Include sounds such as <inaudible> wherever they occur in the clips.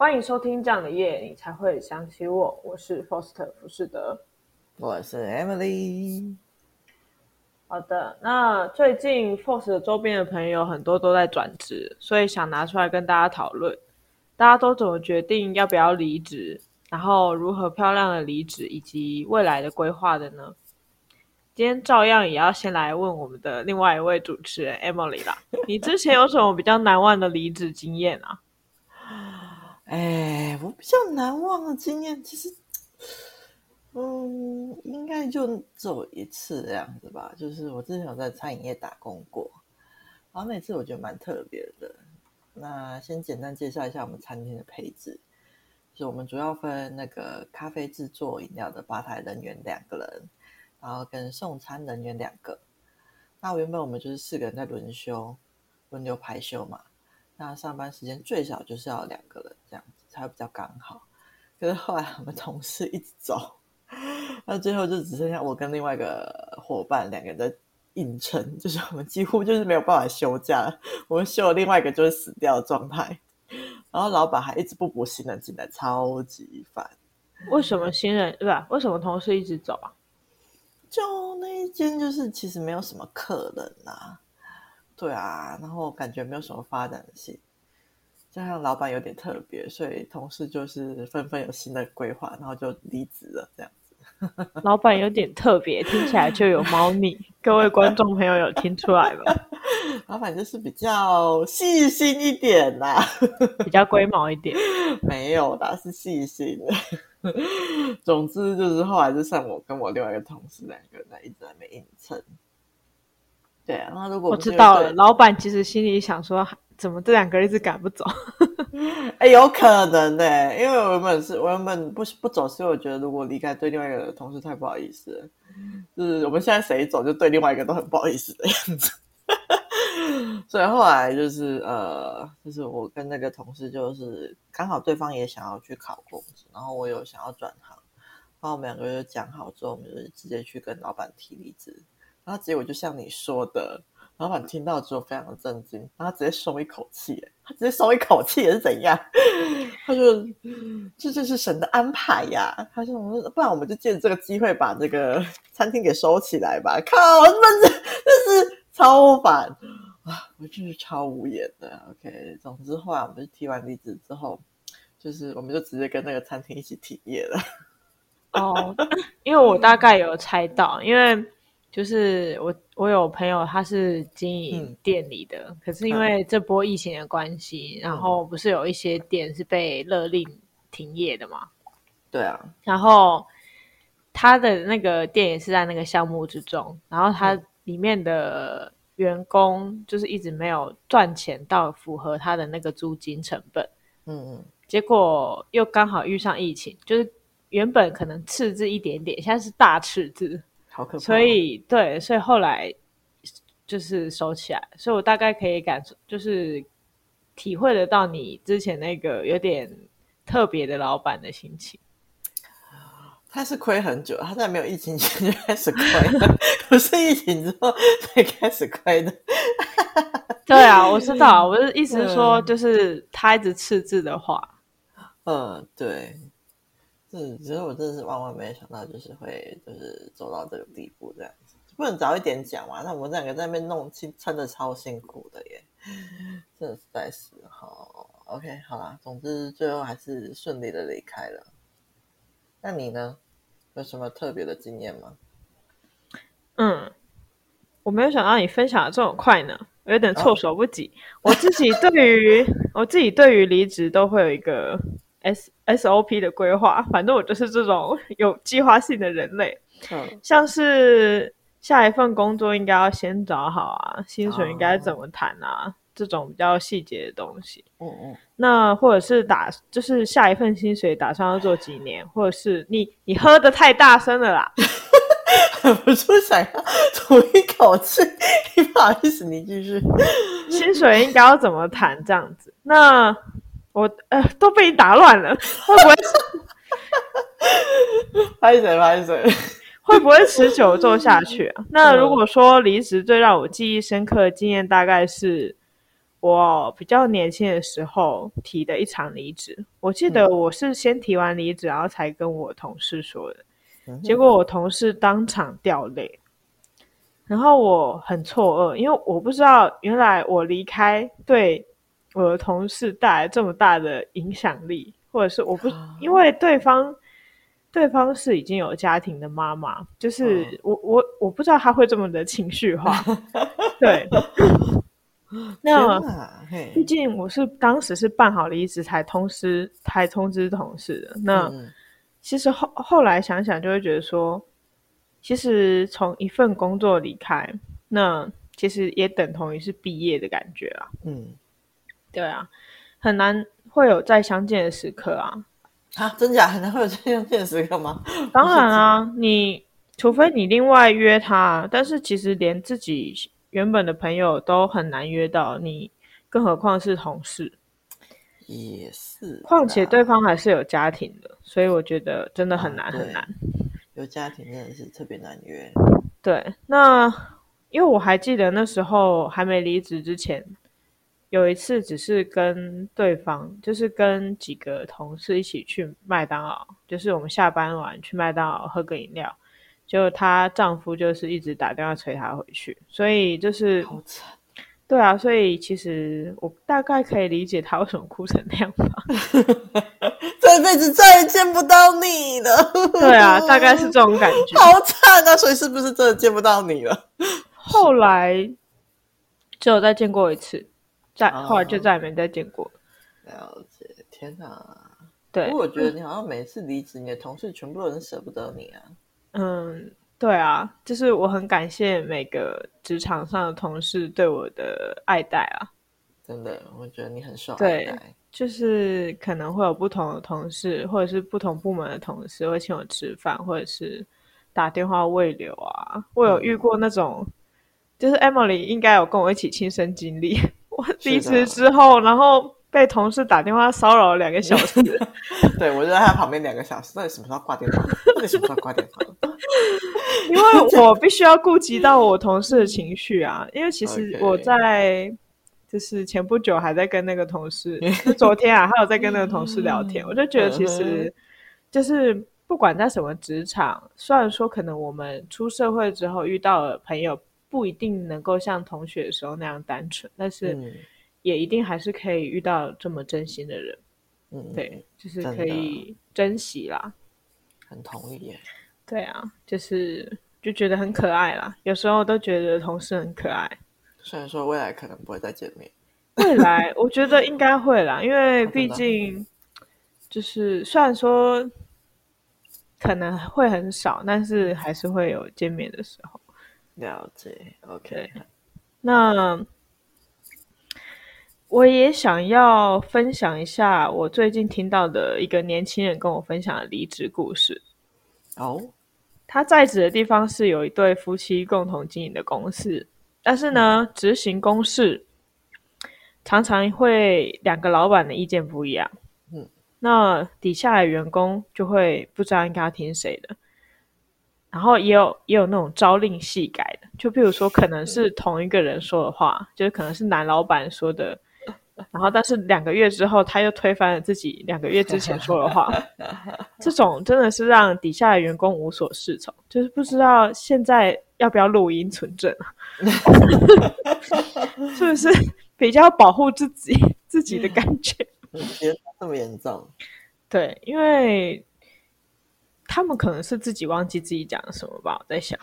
欢迎收听这样的夜，你才会想起我。我是 Foster 福士德，我是 Emily。好的，那最近 Foster 周边的朋友很多都在转职，所以想拿出来跟大家讨论。大家都怎么决定要不要离职？然后如何漂亮的离职，以及未来的规划的呢？今天照样也要先来问我们的另外一位主持人 Emily 啦。你之前有什么比较难忘的离职经验啊？哎，我比较难忘的经验，其实，嗯，应该就只有一次这样子吧。就是我之前有在餐饮业打工过，然后那次我觉得蛮特别的。那先简单介绍一下我们餐厅的配置，就是我们主要分那个咖啡制作、饮料的吧台人员两个人，然后跟送餐人员两个。那原本我们就是四个人在轮休，轮流排休嘛。那上班时间最少就是要两个人这样子才会比较刚好。可是后来我们同事一直走，<laughs> 那最后就只剩下我跟另外一个伙伴两个人在硬撑，就是我们几乎就是没有办法休假，我们休了另外一个就是死掉的状态。然后老板还一直不补新人进来，超级烦。为什么新人对吧？为什么同事一直走啊？就那一间就是其实没有什么客人啊。对啊，然后感觉没有什么发展性，加上老板有点特别，所以同事就是纷纷有新的规划，然后就离职了这样子。<laughs> 老板有点特别，听起来就有猫腻。各位观众朋友有听出来吗？<laughs> 老板就是比较细心一点啦，比较龟毛一点。<laughs> 没有啦，是细心的。总之就是后来就剩我跟我另外一个同事两个人在一直在那边硬撑。对啊，那如果我知道了，老板其实心里想说，怎么这两个人一直赶不走？<laughs> 哎，有可能呢、欸，因为我原本是，我原本不不走，是因为我觉得如果离开对另外一个同事太不好意思了，就是我们现在谁走，就对另外一个都很不好意思的样子。<laughs> 所以后来就是呃，就是我跟那个同事，就是刚好对方也想要去考公职，然后我有想要转行，然后我们两个就讲好之后，我们就直接去跟老板提离职。然后结果就像你说的，老板听到之后非常的震惊，然后他直接松一口气，他直接松一口气也是怎样？<laughs> 他说：“这就是神的安排呀！”他说：“不然我们就借着这个机会把这个餐厅给收起来吧。”靠，真的真是超烦啊！我真是超无言的。OK，总之后来我们就提完离职之后，就是我们就直接跟那个餐厅一起停业了。哦，<laughs> 因为我大概有猜到，因为。就是我，我有朋友，他是经营店里的，嗯、可是因为这波疫情的关系，嗯、然后不是有一些店是被勒令停业的嘛？对啊。然后他的那个店也是在那个项目之中，然后他里面的员工就是一直没有赚钱到符合他的那个租金成本。嗯嗯。结果又刚好遇上疫情，就是原本可能赤字一点点，现在是大赤字。好可怕，所以对，所以后来就是收起来，所以我大概可以感受，就是体会得到你之前那个有点特别的老板的心情。他是亏很久，他在没有疫情前就开始亏了，不是疫情之后才开始亏的。<laughs> 对啊，我知道，我的意思是说，就是他一直赤字的话，嗯，对。是，其实我真的是万万没想到，就是会就是走到这个地步这样子，不能早一点讲嘛？那我们两个在那边弄，撑的超辛苦的耶，真的实在是好。OK，好啦，总之最后还是顺利的离开了。那你呢？有什么特别的经验吗？嗯，我没有想到你分享的这么快呢，我有点措手不及。Oh. 我自己对于我自己对于离职都会有一个。S S O P 的规划，反正我就是这种有计划性的人类。嗯，像是下一份工作应该要先找好啊，薪水应该怎么谈啊，嗯、这种比较细节的东西。嗯嗯。那或者是打，就是下一份薪水打算要做几年，或者是你你喝的太大声了啦。<laughs> 我就想要吐一口气，<laughs> 不好意思，你继续。薪水应该要怎么谈？这样子，那。我呃都被你打乱了，会不会？<laughs> 拍谁拍谁？会不会持久做下去啊？那如果说离职最让我记忆深刻的经验，大概是我比较年轻的时候提的一场离职。我记得我是先提完离职，然后才跟我同事说的。嗯、结果我同事当场掉泪，然后我很错愕，因为我不知道原来我离开对我的同事带来这么大的影响力，或者是我不因为对方。对方是已经有家庭的妈妈，就是我、哦、我我不知道他会这么的情绪化，<laughs> 对。<laughs> 那毕竟我是当时是办好离职才通知才通知同事的。那、嗯、其实后后来想想就会觉得说，其实从一份工作离开，那其实也等同于是毕业的感觉啊。嗯，对啊，很难会有再相见的时刻啊。啊，真假 <laughs> 很难会有再相见的时刻吗？<laughs> 当然啊，你除非你另外约他，但是其实连自己原本的朋友都很难约到你，更何况是同事。也是，况且对方还是有家庭的，所以我觉得真的很难很难。有家庭真的是特别难约。对，那因为我还记得那时候还没离职之前。有一次，只是跟对方，就是跟几个同事一起去麦当劳，就是我们下班晚去麦当劳喝个饮料，就她丈夫就是一直打电话催她回去，所以就是，好惨，对啊，所以其实我大概可以理解她为什么哭成那样吧，<laughs> 这辈子再也见不到你了，对啊，大概是这种感觉，<laughs> 好惨啊，所以是不是真的见不到你了？后来只有再见过一次。再后来就再也没再见过。了解，天哪！对，不过我觉得你好像每次离职，你的同事全部都很舍不得你啊。嗯，对啊，就是我很感谢每个职场上的同事对我的爱戴啊。真的，我觉得你很受爱戴。对，就是可能会有不同的同事，或者是不同部门的同事会请我吃饭，或者是打电话慰留啊。我有遇过那种，嗯、就是 Emily 应该有跟我一起亲身经历。我离职之后，然后被同事打电话骚扰了两个小时。<laughs> 对，我就在他旁边两个小时，到底什么时候挂电话？到底什么时候挂电话？<laughs> 因为我必须要顾及到我同事的情绪啊。因为其实我在就是前不久还在跟那个同事，就昨天啊，还有在跟那个同事聊天。<laughs> 我就觉得其实就是不管在什么职场，虽然说可能我们出社会之后遇到了朋友。不一定能够像同学的时候那样单纯，但是也一定还是可以遇到这么真心的人。嗯，对，就是可以珍惜啦。很同意耶。对啊，就是就觉得很可爱啦。有时候都觉得同事很可爱。虽然说未来可能不会再见面，未来我觉得应该会啦，因为毕竟就是虽然说可能会很少，但是还是会有见面的时候。了解，OK。那我也想要分享一下我最近听到的一个年轻人跟我分享的离职故事。哦，oh? 他在职的地方是有一对夫妻共同经营的公司，但是呢，嗯、执行公事常常会两个老板的意见不一样。嗯，那底下的员工就会不知道应该听谁的。然后也有也有那种朝令夕改的，就譬如说可能是同一个人说的话，就是可能是男老板说的，<laughs> 然后但是两个月之后他又推翻了自己两个月之前说的话，<laughs> 这种真的是让底下的员工无所适从，就是不知道现在要不要录音存证啊？<laughs> 是不是比较保护自己自己的感觉？别这么严重？对，因为。他们可能是自己忘记自己讲了什么吧，我在想。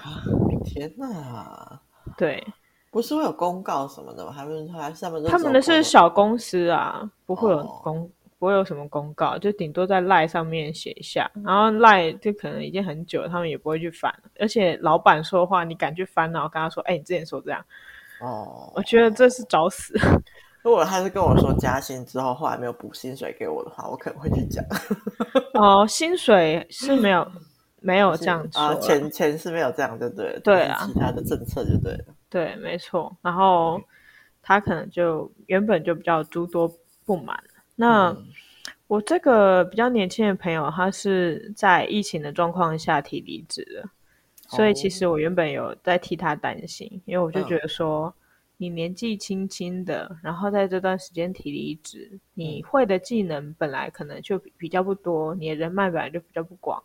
天哪！对，不是会有公告什么的吗？他们还是他们他们的是小公司啊，不会有公，哦、不会有什么公告，就顶多在 LINE 上面写一下，然后 LINE 就可能已经很久，他们也不会去翻。而且老板说的话，你敢去翻，然后跟他说：“哎、欸，你之前说这样。”哦，我觉得这是找死。如果他是跟我说加薪之后，后来没有补薪水给我的话，我可能会去讲。<laughs> 哦，薪水是没有没有这样子啊，钱钱是没有这样，就对不。对啊，其他的政策就对了。对，没错。然后他可能就原本就比较诸多不满。那、嗯、我这个比较年轻的朋友，他是在疫情的状况下提离职的，所以其实我原本有在替他担心，因为我就觉得说。你年纪轻轻的，然后在这段时间提离职，你会的技能本来可能就比较不多，你的人脉本来就比较不广。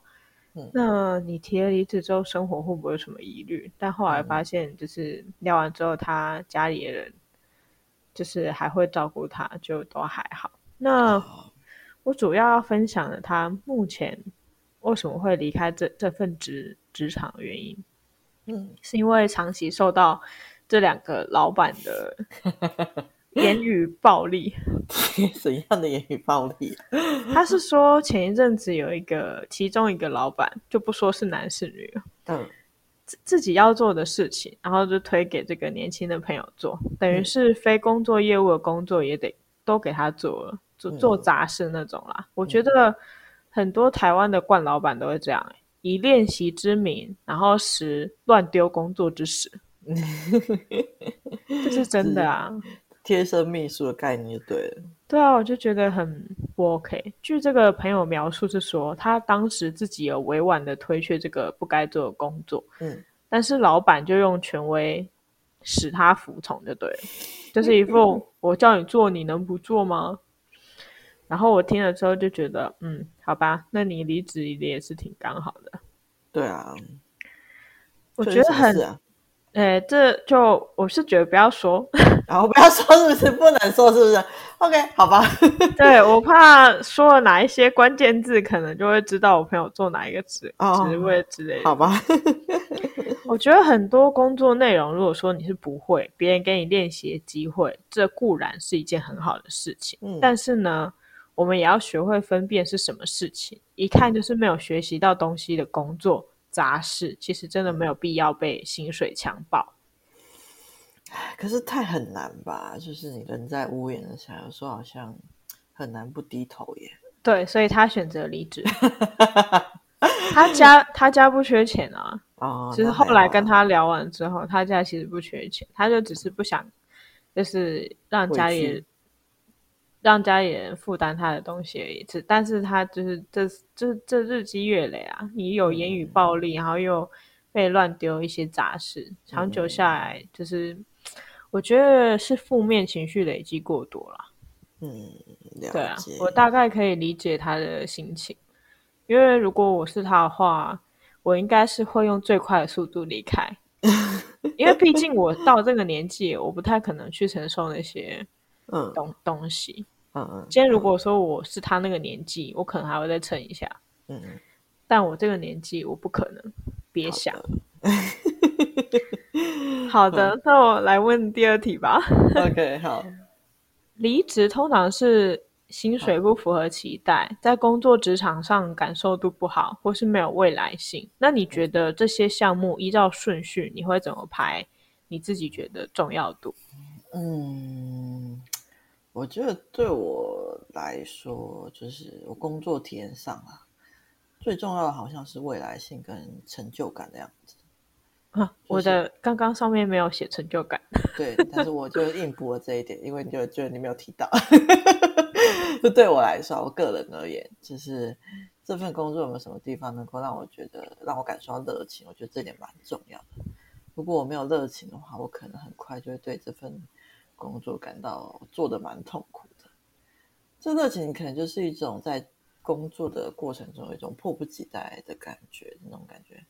嗯，那你提了离职之后，生活会不会有什么疑虑？但后来发现，就是聊完之后，他家里的人就是还会照顾他，就都还好。那我主要要分享的，他目前为什么会离开这这份职职场的原因，嗯，是因为长期受到这两个老板的言语暴力。<laughs> 怎样的言语暴力？他是说前一阵子有一个其中一个老板，就不说是男是女自自己要做的事情，然后就推给这个年轻的朋友做，等于是非工作业务的工作也得都给他做了，做做杂事那种啦。嗯、我觉得很多台湾的惯老板都会这样、欸，以练习之名，然后使乱丢工作之实，<laughs> 这是真的啊。贴身秘书的概念就对了。对啊，我就觉得很不 OK。据这个朋友描述是说，他当时自己有委婉的推却这个不该做的工作，嗯，但是老板就用权威使他服从，就对了，就是一副我叫你做，你能不做吗？然后我听了之后就觉得，嗯，好吧，那你离职也是挺刚好的。对啊，我觉得很。哎，这就我是觉得不要说，<laughs> 然后不要说是不是不能说是不是？OK，好吧。<laughs> 对，我怕说了哪一些关键字，可能就会知道我朋友做哪一个职、oh, 职位之类的。好吧。<laughs> 我觉得很多工作内容，如果说你是不会，别人给你练习的机会，这固然是一件很好的事情。嗯。但是呢，我们也要学会分辨是什么事情，一看就是没有学习到东西的工作。杂事其实真的没有必要被薪水强暴，可是太很难吧？就是你人在屋檐下，有时候好像很难不低头耶。对，所以他选择离职。<laughs> 他家他家不缺钱啊，哦，就是后来跟他聊完之后，他家其实不缺钱，他就只是不想，就是让家里。让家里人负担他的东西而已，只但是他就是这这这日积月累啊，你有言语暴力，嗯、然后又被乱丢一些杂事，长久下来就是，嗯、我觉得是负面情绪累积过多了。嗯，对啊，我大概可以理解他的心情，因为如果我是他的话，我应该是会用最快的速度离开，<laughs> 因为毕竟我到这个年纪，我不太可能去承受那些嗯东东西。嗯嗯，今天如果说我是他那个年纪，嗯、我可能还会再撑一下。嗯嗯，但我这个年纪，我不可能。别想。<laughs> 好的，好的，那我来问第二题吧。OK，好。<laughs> 离职通常是薪水不符合期待，在工作职场上感受度不好，或是没有未来性。那你觉得这些项目依照顺序，你会怎么排？你自己觉得重要度？嗯。我觉得对我来说，就是我工作体验上啊，最重要的好像是未来性跟成就感的样子。啊，就是、我的刚刚上面没有写成就感。对，但是我就应补了这一点，因为你就觉得你没有提到。<laughs> <laughs> 就对我来说，我个人而言，就是这份工作有没有什么地方能够让我觉得让我感受到热情？我觉得这点蛮重要的。如果我没有热情的话，我可能很快就会对这份。工作感到做的蛮痛苦的，这热情可能就是一种在工作的过程中有一种迫不及待的感觉，那种感觉，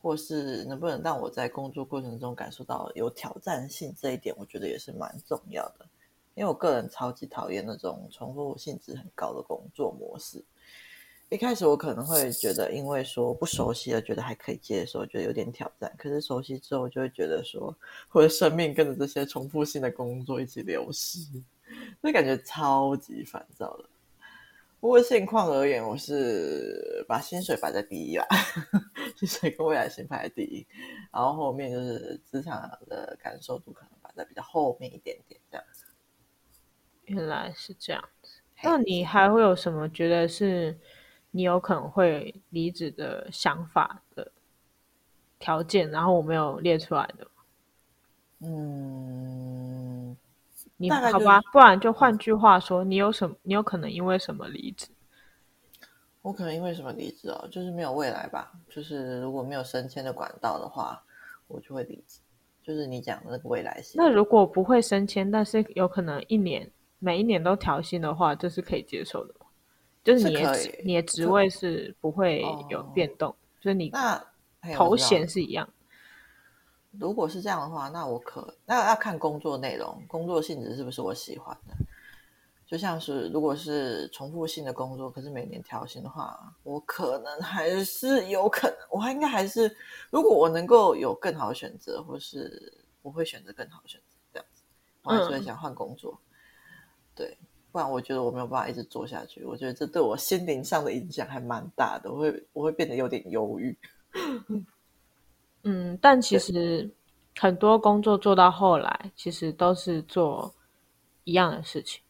或是能不能让我在工作过程中感受到有挑战性，这一点我觉得也是蛮重要的。因为我个人超级讨厌那种重复性质很高的工作模式。一开始我可能会觉得，因为说不熟悉了，觉得还可以接受，觉得有点挑战。可是熟悉之后，就会觉得说，我的生命跟着这些重复性的工作一起流失，那感觉超级烦躁的。不过现况而言，我是把薪水摆在第一啦，<laughs> 薪水跟未来性排在第一，然后后面就是职场的感受度可能摆在比较后面一点点这样子。原来是这样子，那你还会有什么觉得是？你有可能会离职的想法的条件，然后我没有列出来的。嗯，你好吧，不然就换句话说，你有什么？你有可能因为什么离职？我可能因为什么离职哦？就是没有未来吧。就是如果没有升迁的管道的话，我就会离职。就是你讲的那个未来性。那如果不会升迁，但是有可能一年每一年都调薪的话，这是可以接受的吗？就是你的职你的职位是不会有变动，就是你那头衔是一样。如果是这样的话，那我可那要看工作内容、工作性质是不是我喜欢的。就像是如果是重复性的工作，可是每年调薪的话，我可能还是有可能，我还应该还是，如果我能够有更好的选择，或是我会选择更好的选择，这样子，我还是会想换工作。嗯、对，不然我觉得我没有办法一直做下去。我觉得这对我心灵上的影响还蛮大的，我会我会变得有点忧郁。<laughs> 嗯，但其实很多工作做到后来，其实都是做一样的事情。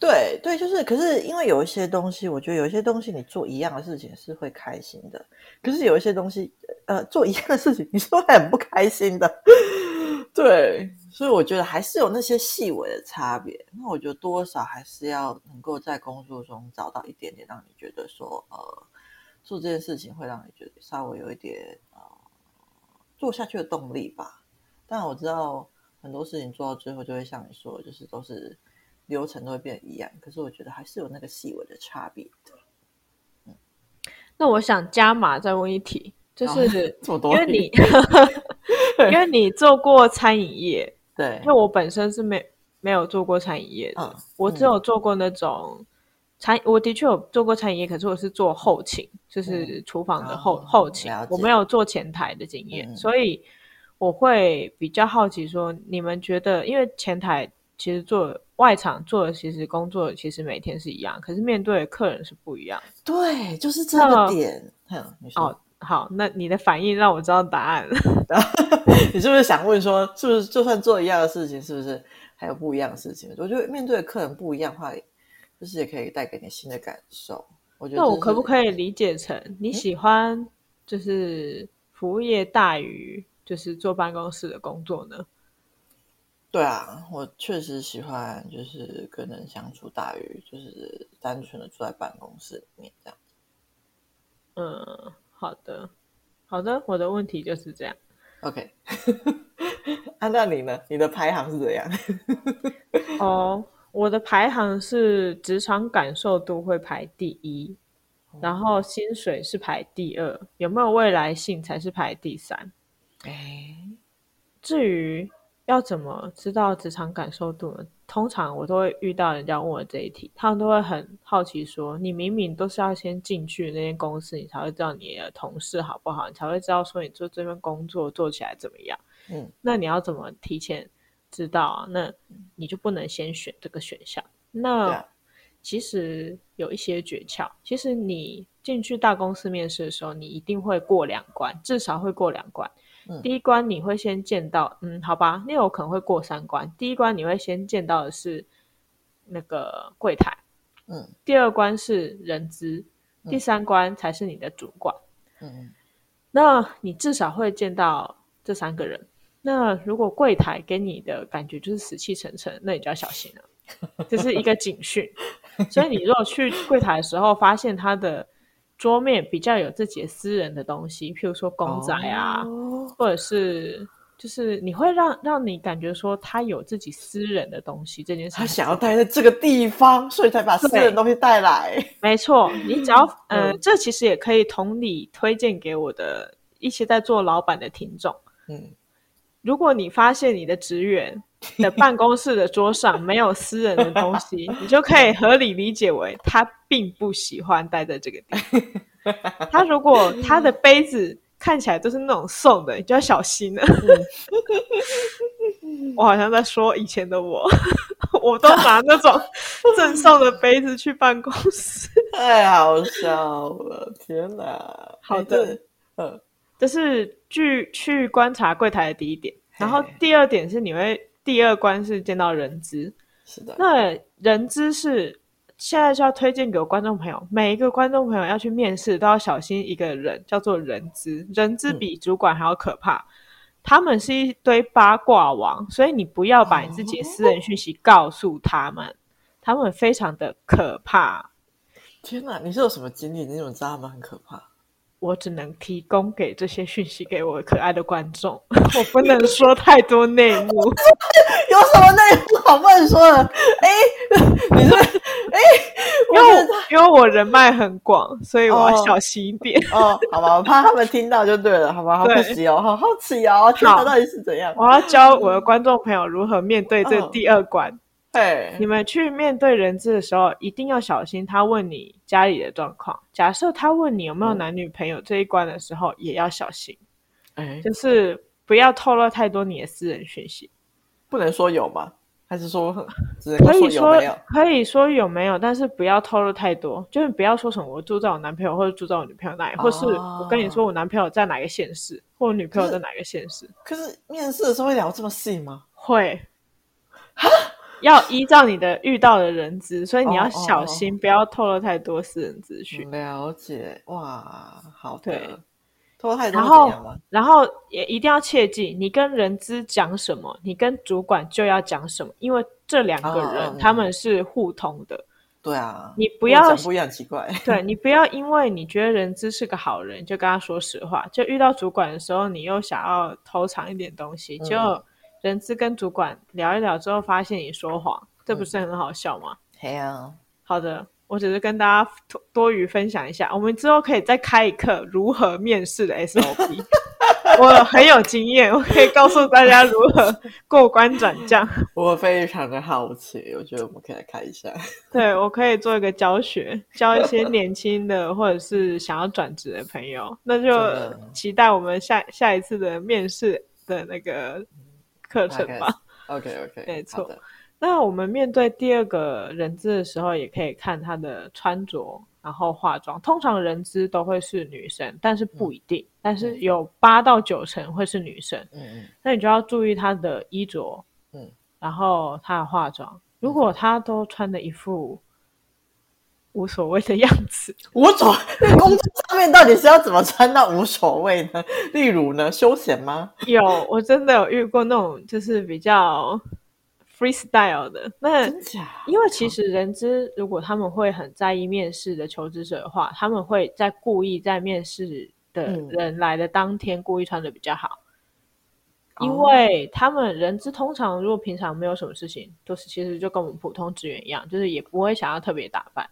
对对，就是，可是因为有一些东西，我觉得有一些东西你做一样的事情是会开心的，可是有一些东西，呃，做一样的事情你是会很不开心的。<laughs> 对，所以我觉得还是有那些细微的差别。那我觉得多少还是要能够在工作中找到一点点让你觉得说，呃，做这件事情会让你觉得稍微有一点呃做下去的动力吧。但我知道很多事情做到最后就会像你说的，就是都是。流程都会变一样，可是我觉得还是有那个细微的差别的。嗯，那我想加码再问一题，就是因为你 <laughs> 因为你做过餐饮业，对，因为我本身是没没有做过餐饮业的，嗯、我只有做过那种餐，我的确有做过餐饮业，可是我是做后勤，就是厨房的后、嗯、后勤，我没有做前台的经验，嗯、所以我会比较好奇说，你们觉得，因为前台其实做。外场做的其实工作其实每天是一样，可是面对的客人是不一样。对，就是这个点。嗯，哦，好，那你的反应让我知道答案了。<laughs> <laughs> 你是不是想问说，是不是就算做一样的事情，是不是还有不一样的事情？我觉得面对的客人不一样的话，就是也可以带给你新的感受。我觉得，那我可不可以理解成你喜欢就是服务业大于就是坐办公室的工作呢？对啊，我确实喜欢，就是跟人相处大于就是单纯的坐在办公室里面这样。嗯，好的，好的，我的问题就是这样。OK，<laughs> 按照你呢？你的排行是怎样？<laughs> 哦，我的排行是职场感受度会排第一，然后薪水是排第二，有没有未来性才是排第三。哎，至于。要怎么知道职场感受度呢？通常我都会遇到人家问我这一题，他们都会很好奇说：“你明明都是要先进去那间公司，你才会知道你的同事好不好，你才会知道说你做这份工作做起来怎么样。”嗯，那你要怎么提前知道啊？那你就不能先选这个选项。那其实有一些诀窍。其实你进去大公司面试的时候，你一定会过两关，至少会过两关。第一关你会先见到，嗯，好吧，你有可能会过三关。第一关你会先见到的是那个柜台，嗯，第二关是人资，第三关才是你的主管，嗯，那你至少会见到这三个人。那如果柜台给你的感觉就是死气沉沉，那你就要小心了，这是一个警讯。所以你如果去柜台的时候发现他的。桌面比较有自己的私人的东西，譬如说公仔啊，oh. 或者是就是你会让让你感觉说他有自己私人的东西这件事，他想要待在这个地方，所以才把私人的东西带来。没错，你只要呃，嗯、这其实也可以同理推荐给我的一些在做老板的听众。嗯，如果你发现你的职员的办公室的桌上没有私人的东西，你就可以合理理解为他并不喜欢待在这个地方。他如果他的杯子看起来都是那种送的，你就要小心了。<laughs> 我好像在说以前的我，我都拿那种赠送的杯子去办公室，<laughs> 太好笑了！天哪！好的，嗯，这是去去观察柜台的第一点，然后第二点是你会。第二关是见到人资，是的。那人资是现在就要推荐给观众朋友，每一个观众朋友要去面试都要小心一个人，叫做人资。人资比主管还要可怕，嗯、他们是一堆八卦王，所以你不要把你自己的私人讯息告诉他们，哦、他们非常的可怕。天哪，你是有什么经历？你怎么知道他们很可怕？我只能提供给这些讯息给我可爱的观众，我不能说太多内幕。<laughs> 有什么内幕好不能说了？哎，你说，哎，因为因为我人脉很广，所以我要小心一点。哦，哦，好吧，我怕他们听到就对了，好吧，好可惜哦，好好奇哦，听到到底是怎样？我要教我的观众朋友如何面对这第二关。哦对，你们去面对人质的时候，一定要小心。他问你家里的状况，假设他问你有没有男女朋友这一关的时候，嗯、也要小心。哎，就是不要透露太多你的私人讯息。不能说有吗？还是说？可以说可以说有没有，但是不要透露太多。就是不要说什么我住在我男朋友或者住在我女朋友那里，哦、或是我跟你说我男朋友在哪个县市，或我女朋友在哪个县市。可是面试的时候会聊这么细吗？会。哈？<laughs> 要依照你的遇到的人资，所以你要小心，oh, oh, oh. 不要透露太多私人资讯。了解，哇，好的。对，然后，然后也一定要切记，你跟人资讲什么，你跟主管就要讲什么，因为这两个人、oh, 他们是互通的。对啊，你不要不一样奇怪。对，你不要因为你觉得人资是个好人，就跟他说实话。就遇到主管的时候，你又想要偷藏一点东西，就。嗯人资跟主管聊一聊之后，发现你说谎，这不是很好笑吗？对啊。好的，我只是跟大家多多余分享一下，我们之后可以再开一课如何面试的 SOP。<laughs> 我很有经验，我可以告诉大家如何过关斩将。我非常的好奇，我觉得我们可以来开一下。对，我可以做一个教学，教一些年轻的或者是想要转职的朋友。那就期待我们下下一次的面试的那个。课程吧，OK OK，没错。那我们面对第二个人资的时候，也可以看他的穿着，然后化妆。通常人资都会是女生，但是不一定。嗯、但是有八到九成会是女生。嗯嗯。那你就要注意她的衣着，嗯，然后她的化妆。如果她都穿的一副无所谓的样子，<laughs> 无所谓。工作上面到底是要怎么穿到无所谓呢？例如呢，休闲吗？有，我真的有遇过那种就是比较 freestyle 的。那真假？因为其实人资如果他们会很在意面试的求职者的话，他们会在故意在面试的人来的当天故意穿的比较好，嗯、因为他们人资通常如果平常没有什么事情，都是其实就跟我们普通职员一样，就是也不会想要特别打扮。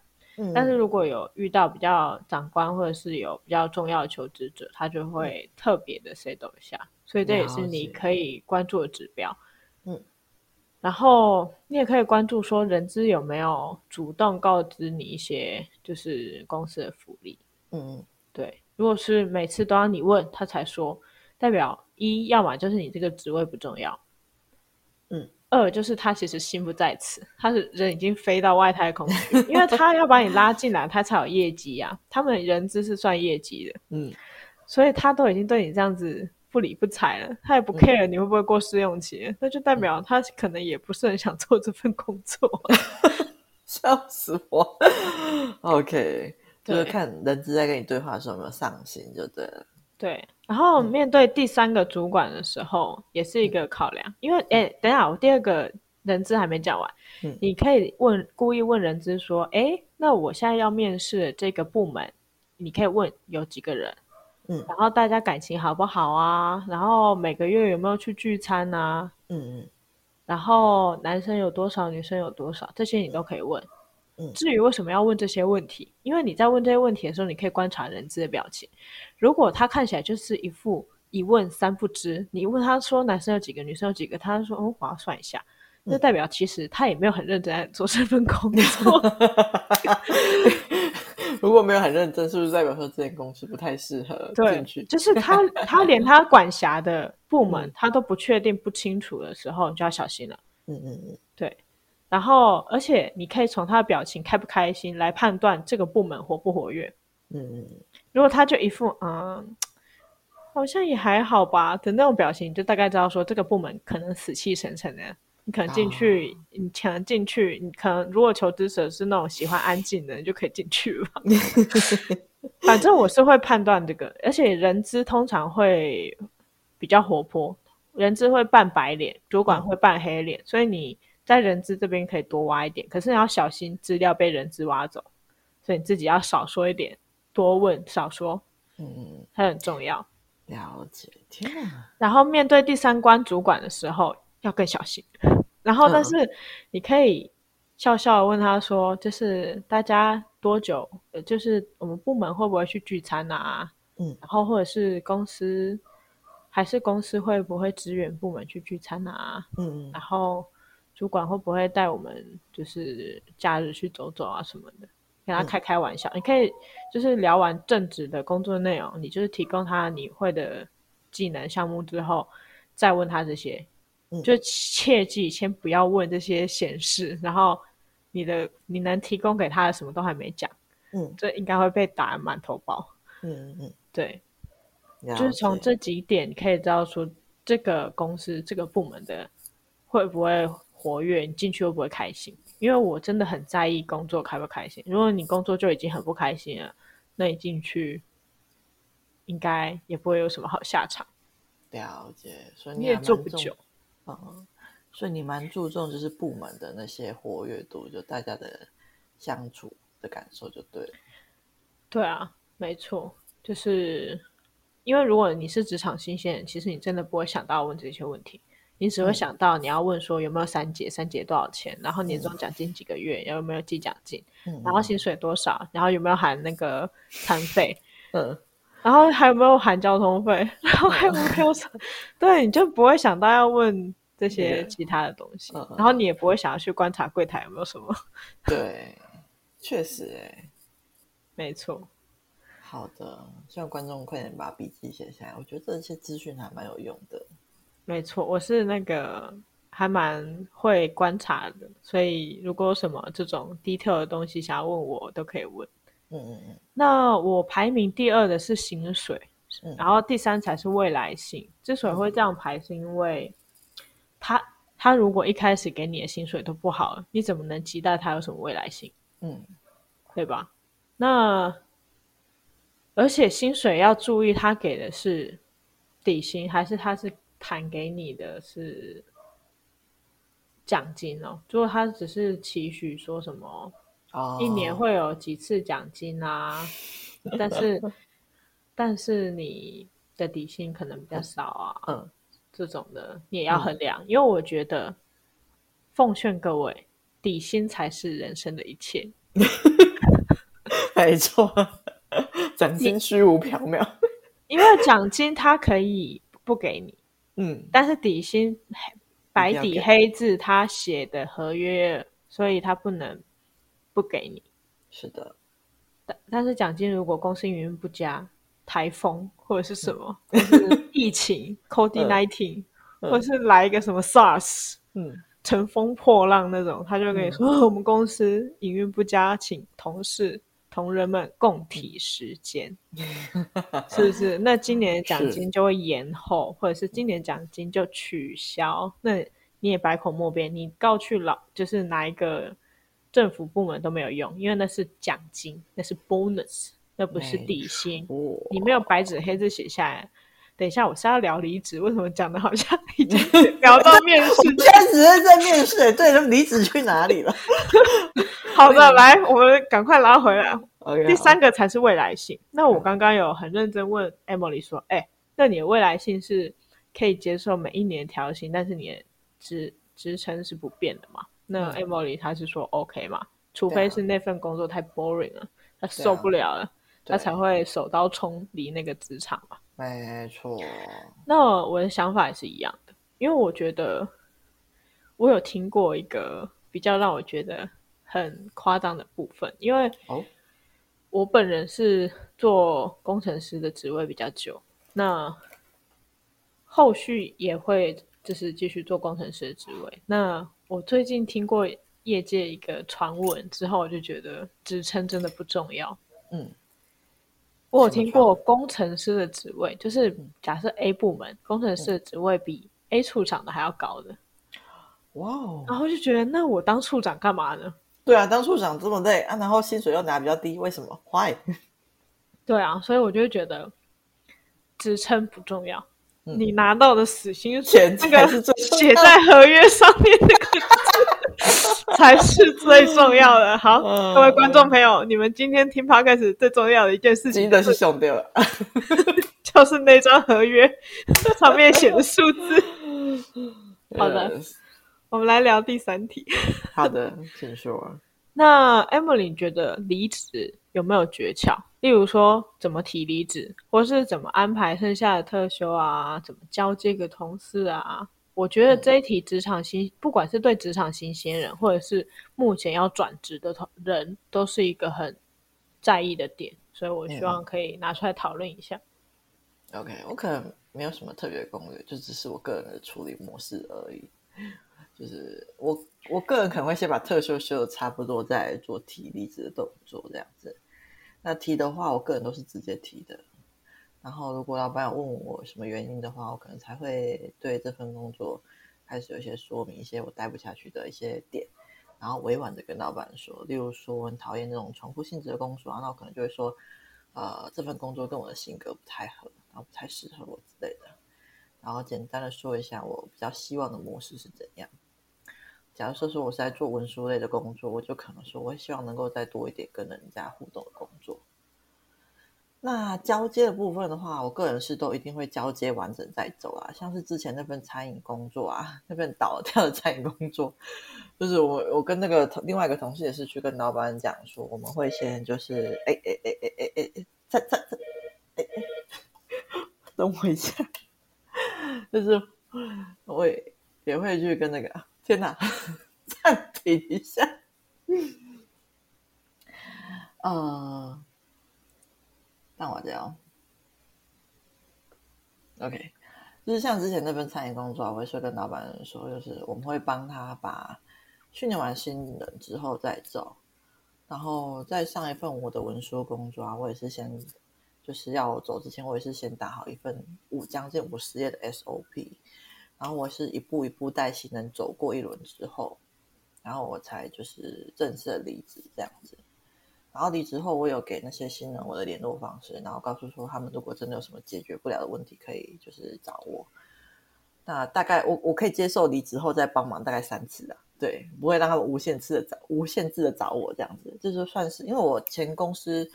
但是如果有遇到比较长官或者是有比较重要的求职者，他就会特别的 settle 一下，所以这也是你可以关注的指标。嗯，然后你也可以关注说人资有没有主动告知你一些就是公司的福利。嗯，对，如果是每次都要你问他才说，代表一要么就是你这个职位不重要。嗯二就是他其实心不在此，他是人已经飞到外太空去，因为他要把你拉进来，他才有业绩呀、啊。他们人资是算业绩的，嗯，所以他都已经对你这样子不理不睬了，他也不 care 你会不会过试用期，嗯、那就代表他可能也不是很想做这份工作，<laughs> 笑死我。OK，就是看人资在跟你对话的时候有没有上心就对了。对，然后面对第三个主管的时候，嗯、也是一个考量，因为哎，等一下我第二个人资还没讲完，嗯、你可以问故意问人资说，哎，那我现在要面试这个部门，你可以问有几个人，嗯，然后大家感情好不好啊？然后每个月有没有去聚餐啊？嗯嗯，然后男生有多少，女生有多少，这些你都可以问。至于为什么要问这些问题，因为你在问这些问题的时候，你可以观察人质的表情。如果他看起来就是一副一问三不知，你问他说男生有几个，女生有几个，他说嗯，我要算一下，那代表其实他也没有很认真在做这份工作。<laughs> 如果没有很认真，是不是代表说这间公司不太适合进去？就是他 <laughs> 他连他管辖的部门他都不确定不清楚的时候，你就要小心了。嗯嗯嗯，对。然后，而且你可以从他的表情开不开心来判断这个部门活不活跃。嗯，如果他就一副嗯，好像也还好吧的那种表情，你就大概知道说这个部门可能死气沉沉的。你可能进去，哦、你可能进去，你可能如果求职者是那种喜欢安静的，你就可以进去了。<laughs> 反正我是会判断这个，而且人资通常会比较活泼，人资会扮白脸，主管会扮黑脸，嗯、所以你。在人资这边可以多挖一点，可是你要小心资料被人资挖走，所以你自己要少说一点，多问少说。嗯，它很重要。了解，天啊！然后面对第三关主管的时候要更小心。然后，但是你可以笑笑问他说：“就是大家多久？呃，就是我们部门会不会去聚餐啊？嗯，然后或者是公司，还是公司会不会支援部门去聚餐啊？嗯，然后主管会不会带我们就是假日去走走啊什么的？跟他开开玩笑。嗯，你可以就是聊完正职的工作内容，你就是提供他你会的技能项目之后，再问他这些。”就切记先不要问这些显示，然后你的你能提供给他的什么都还没讲，嗯，这应该会被打满头包，嗯嗯嗯，对，就是从这几点可以知道说这个公司这个部门的会不会活跃，你进去会不会开心？因为我真的很在意工作开不开心。如果你工作就已经很不开心了，那你进去应该也不会有什么好下场。了解，所以你也做不久。嗯，所以你蛮注重就是部门的那些活跃度，就大家的相处的感受就对了。对啊，没错，就是因为如果你是职场新鲜人，其实你真的不会想到问这些问题，你只会想到你要问说有没有三节，三节多少钱，然后年终奖金几个月，有没有记奖金，嗯，然后薪水多少，然后有没有含那个餐费，嗯。然后还有没有含交通费？<laughs> 然后还有没有什么？对，你就不会想到要问这些其他的东西，嗯、然后你也不会想要去观察柜台有没有什么。<laughs> 对，确实哎，没错。好的，希望观众快点把笔记写下来。我觉得这些资讯还蛮有用的。没错，我是那个还蛮会观察的，所以如果有什么这种 detail 的东西想要问我，都可以问。嗯嗯嗯，那我排名第二的是薪水，嗯、然后第三才是未来性。之所以会这样排，是因为他他如果一开始给你的薪水都不好，你怎么能期待他有什么未来性？嗯，对吧？那而且薪水要注意，他给的是底薪，还是他是谈给你的是奖金哦？如果他只是期许说什么？一年会有几次奖金啊？但是 <laughs> 但是你的底薪可能比较少啊。嗯，这种的你也要衡量，嗯，因为我觉得奉劝各位，底薪才是人生的一切。<laughs> <laughs> 没错，奖金虚无缥缈。因为奖金它可以不给你，嗯，但是底薪白底黑字他写的合约，所以他不能。不给你，是的，但但是奖金如果公司营运不佳，台风或者是什么，嗯、或是疫情 COVID-19，<laughs> 嗯、或者是来一个什么 SARS，嗯，乘风破浪那种，他就会跟你说、我们公司营运不佳，请同事同仁们共体时间，嗯、是不是？那今年的奖金就会延后，或者是今年奖金就取消，那你也百口莫辩，你告去老就是哪一个？政府部门都没有用，因为那是奖金，那是 bonus，那不是底薪。你没有白纸黑字写下来。等一下，我是要聊离职，为什么讲的好像已经 <laughs> 聊到面试？现在只是在面试，对，那离职去哪里了？<laughs> 好的，来，我们赶快拉回来。Okay, 第三个才是未来性。那我刚刚有很认真问 Emily 说：“哎、欸，那你的未来性是可以接受每一年调薪，但是你的职职称是不变的吗？”那 Emily 他是说 OK 嘛？除非是那份工作太 boring 了，他受不了了，他才会手刀冲离那个职场嘛。没错。那我的想法也是一样的，因为我觉得我有听过一个比较让我觉得很夸张的部分，因为我本人是做工程师的职位比较久，那后续也会就是继续做工程师的职位，那。我最近听过业界一个传闻之后，我就觉得职称真的不重要。嗯，我有听过工程师的职位，就是假设 A 部门工程师的职位比 A 处长的还要高的。哇哦！然后就觉得，那我当处长干嘛呢？对啊，当处长这么累啊，然后薪水又拿比较低，为什么？Why？对啊，所以我就觉得职称不重要。嗯、你拿到的死薪水，那个写在合约上面那个字，<laughs> 才是最重要的。好，嗯、各位观众朋友，你们今天听 Podcast 最重要的一件事情，真的是兄弟了 <laughs> <laughs> 就是那张合约上面写的数字。好的.我们来聊第三题。好的，请说。那 Emily 觉得离职有没有诀窍？例如说，怎么提离职，或是怎么安排剩下的特休啊？怎么交接给同事啊？我觉得这一题职场新，嗯、不管是对职场新鲜人，或者是目前要转职的同人，都是一个很在意的点，所以我希望可以拿出来讨论一下。嗯、OK，我可能没有什么特别攻略，就只是我个人的处理模式而已。就是我我个人可能会先把特休休的差不多，再做提离职的动作这样子。那提的话，我个人都是直接提的。然后如果老板问我什么原因的话，我可能才会对这份工作开始有一些说明一些我待不下去的一些点，然后委婉的跟老板说，例如说我很讨厌那种重复性质的工作啊，那我可能就会说，呃，这份工作跟我的性格不太合，然后不太适合我之类的。然后简单的说一下我比较希望的模式是怎样。假如说说我是在做文书类的工作，我就可能说，我希望能够再多一点跟人家互动的工作。那交接的部分的话，我个人是都一定会交接完整再走啊。像是之前那份餐饮工作啊，那份倒掉的餐饮工作，就是我我跟那个另外一个同事也是去跟老板讲说，我们会先就是哎哎哎哎哎哎，再再再哎哎，<laughs> 等我一下，就是我也也会去跟那个。天哪，<laughs> 暂停一下。呃，那我这样。OK，就是像之前那份餐饮工作，我会说跟老板说，就是我们会帮他把训练完新人之后再走。然后在上一份我的文书工作啊，我也是先就是要走之前，我也是先打好一份五将近五十页的 SOP。然后我是一步一步带新人走过一轮之后，然后我才就是正式离职这样子。然后离职后，我有给那些新人我的联络方式，然后告诉说他们如果真的有什么解决不了的问题，可以就是找我。那大概我我可以接受离职后再帮忙大概三次啊，对，不会让他们无限次的找无限制的找我这样子，这就算是因为我前公司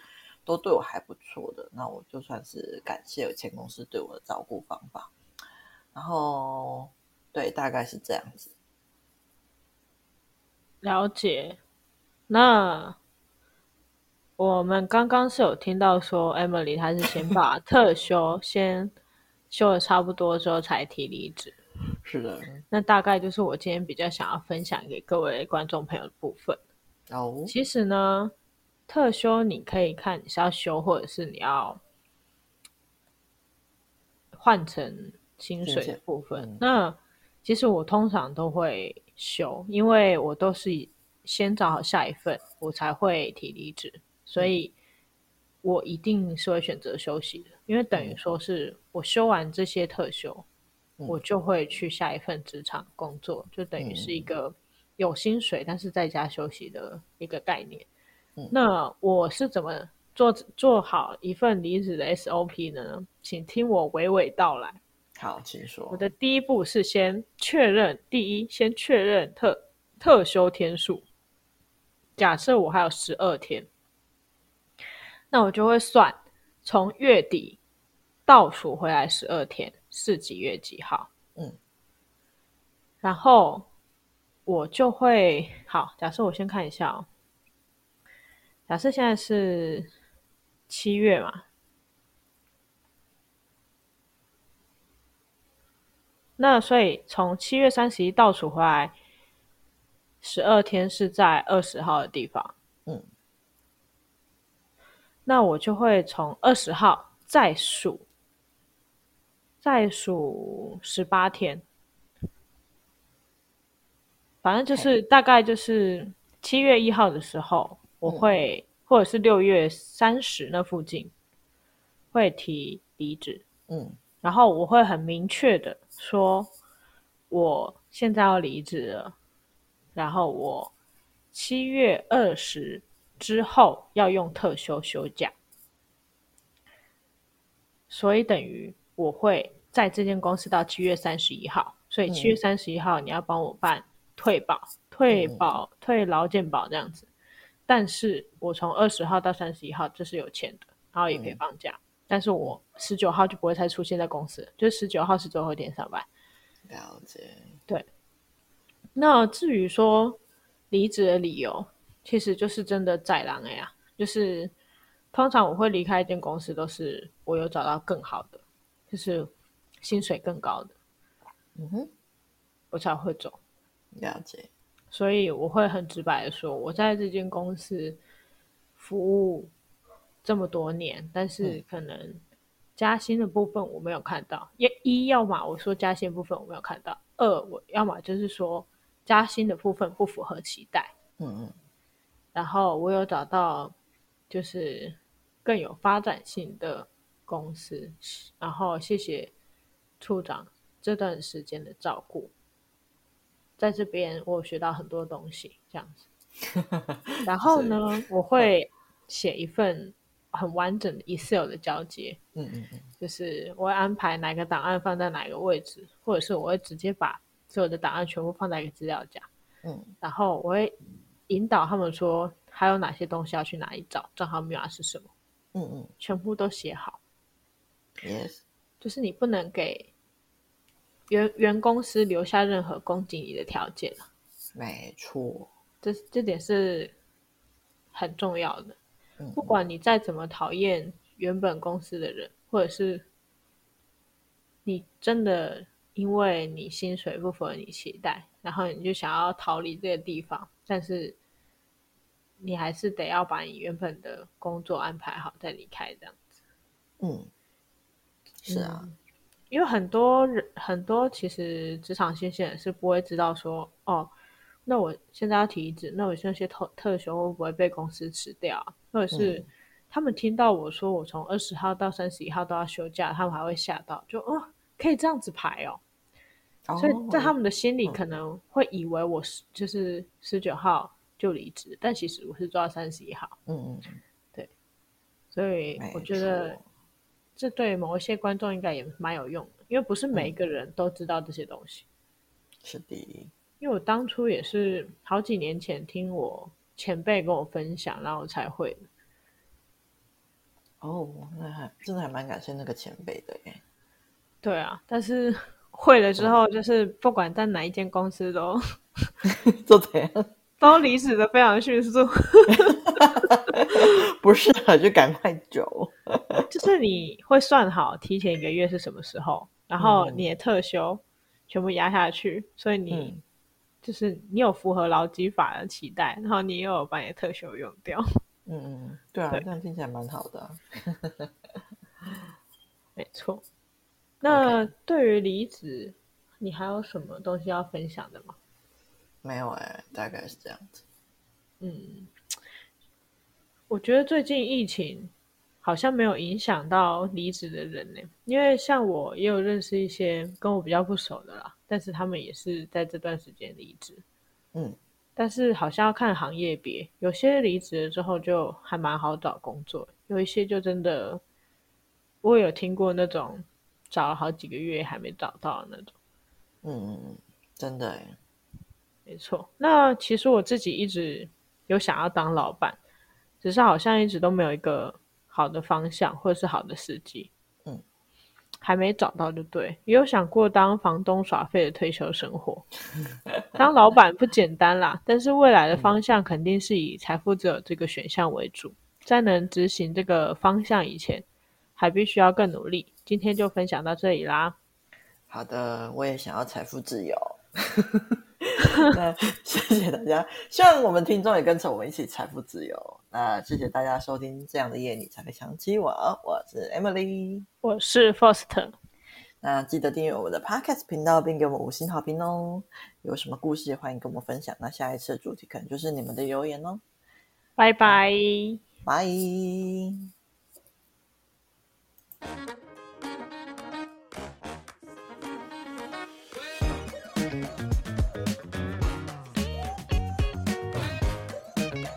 都对我还不错的，那我就算是感谢前公司对我的照顾方法。然后，对，大概是这样子。了解。那我们刚刚是有听到说，Emily 她是先把 <laughs> 特休先休的差不多之后才提离职。是的。那大概就是我今天比较想要分享给各位观众朋友的部分。哦。其实呢，特休你可以看你是要休，或者是你要换成。薪水的部分，嗯、那其实我通常都会休，因为我都是先找好下一份，我才会提离职，所以我一定是会选择休息的，因为等于说是我休完这些特休，嗯、我就会去下一份职场工作，就等于是一个有薪水但是在家休息的一个概念。嗯、那我是怎么做做好一份离职的 SOP 呢？请听我娓娓道来。好，请说。我的第一步是先确认，第一，先确认特特休天数。假设我还有十二天，那我就会算从月底倒数回来十二天是几月几号。嗯，然后我就会好，假设我先看一下哦。假设现在是七月嘛。那所以从七月三十一倒数回来，十二天是在二十号的地方。嗯，那我就会从二十号再数，再数十八天，反正就是大概就是七月一号的时候，我会、嗯、或者是六月三十那附近会提离职。嗯。然后我会很明确的说，我现在要离职了，然后我七月二十之后要用特休休假，所以等于我会在这间公司到七月三十一号，所以七月三十一号你要帮我办退保、退保、嗯、退劳健保这样子。但是我从二十号到三十一号这是有钱的，然后也可以放假。嗯、但是我十九号就不会再出现在公司，就十九号是最后一天上班。了解。对。那至于说离职的理由，其实就是真的宰狼了呀，就是。通常我会离开一间公司，都是我有找到更好的，就是薪水更高的，嗯哼，我才会走。了解。所以我会很直白的说，我在这间公司服务这么多年，但是可能加薪的部分我没有看到。一、要么我说加薪部分我没有看到；二，我要么就是说加薪的部分不符合期待。嗯嗯。然后我有找到，就是。更有发展性的公司，然后谢谢处长这段时间的照顾，在这边我学到很多东西，这样子。<laughs> 然后呢，我会写一份很完整的 Excel 的交接，嗯嗯嗯，就是我会安排哪个档案放在哪个位置，或者是我会直接把所有的档案全部放在一个资料夹，嗯，然后我会引导他们说还有哪些东西要去哪里找，账号密码是什么。嗯嗯，全部都写好。Yes，就是你不能给原原公司留下任何攻击你的条件了。没错，这这点是很重要的。不管你再怎么讨厌原本公司的人，或者是你真的因为你薪水不符合你期待，然后你就想要逃离这个地方，但是。你还是得要把你原本的工作安排好再离开这样子。嗯，是啊，嗯、因为很多人很多其实职场新鲜人是不会知道说，哦，那我现在要提职，那我那些特特休会不会被公司吃掉？或者是他们听到我说我从二十号到三十一号都要休假，他们还会吓到，就哦，可以这样子排哦。哦，所以在他们的心里可能会以为我是就是十九号。就离职，但其实我是做到三十一号。嗯嗯，对，所以我觉得这对某一些观众应该也蛮有用的，因为不是每一个人都知道这些东西。嗯、是的，因为我当初也是好几年前听我前辈跟我分享，然后我才会的。哦，那还真的还蛮感谢那个前辈的耶。对啊，但是 <laughs> 会了之后，就是不管在哪一间公司都 <laughs> 做怎样。<laughs> 都离职的非常迅速，不适合就赶快走。就是你会算好提前一个月是什么时候，然后你的特休全部压下去，嗯、所以你、嗯、就是你有符合劳基法的期待，然后你又有把你的特休用掉。<laughs> 嗯嗯，对啊，对这样听起来蛮好的、啊。没错。那对于离职，你还有什么东西要分享的吗？没有哎、欸，大概是这样子。嗯，我觉得最近疫情好像没有影响到离职的人呢，因为像我也有认识一些跟我比较不熟的啦，但是他们也是在这段时间离职。嗯，但是好像要看行业别，有些离职了之后就还蛮好找工作，有一些就真的，我有听过那种找了好几个月还没找到的那种。嗯嗯嗯，真的哎。没错，那其实我自己一直有想要当老板，只是好像一直都没有一个好的方向或者是好的时机，嗯，还没找到就对。也有想过当房东耍废的退休生活，<laughs> 当老板不简单啦，但是未来的方向肯定是以财富自由这个选项为主，在能执行这个方向以前，还必须要更努力。今天就分享到这里啦。好的，我也想要财富自由。<laughs> 那谢谢大家。希望我们听众也跟着我们一起财富自由。那谢谢大家收听这样的夜你才会想起我。我是 emily 我是 foster 那记得订阅我们的 podcast 频道并给我们五星好评哦。有什么故事也欢迎跟我们分享。那下一次的主题可能就是你们的留言哦。拜拜。拜。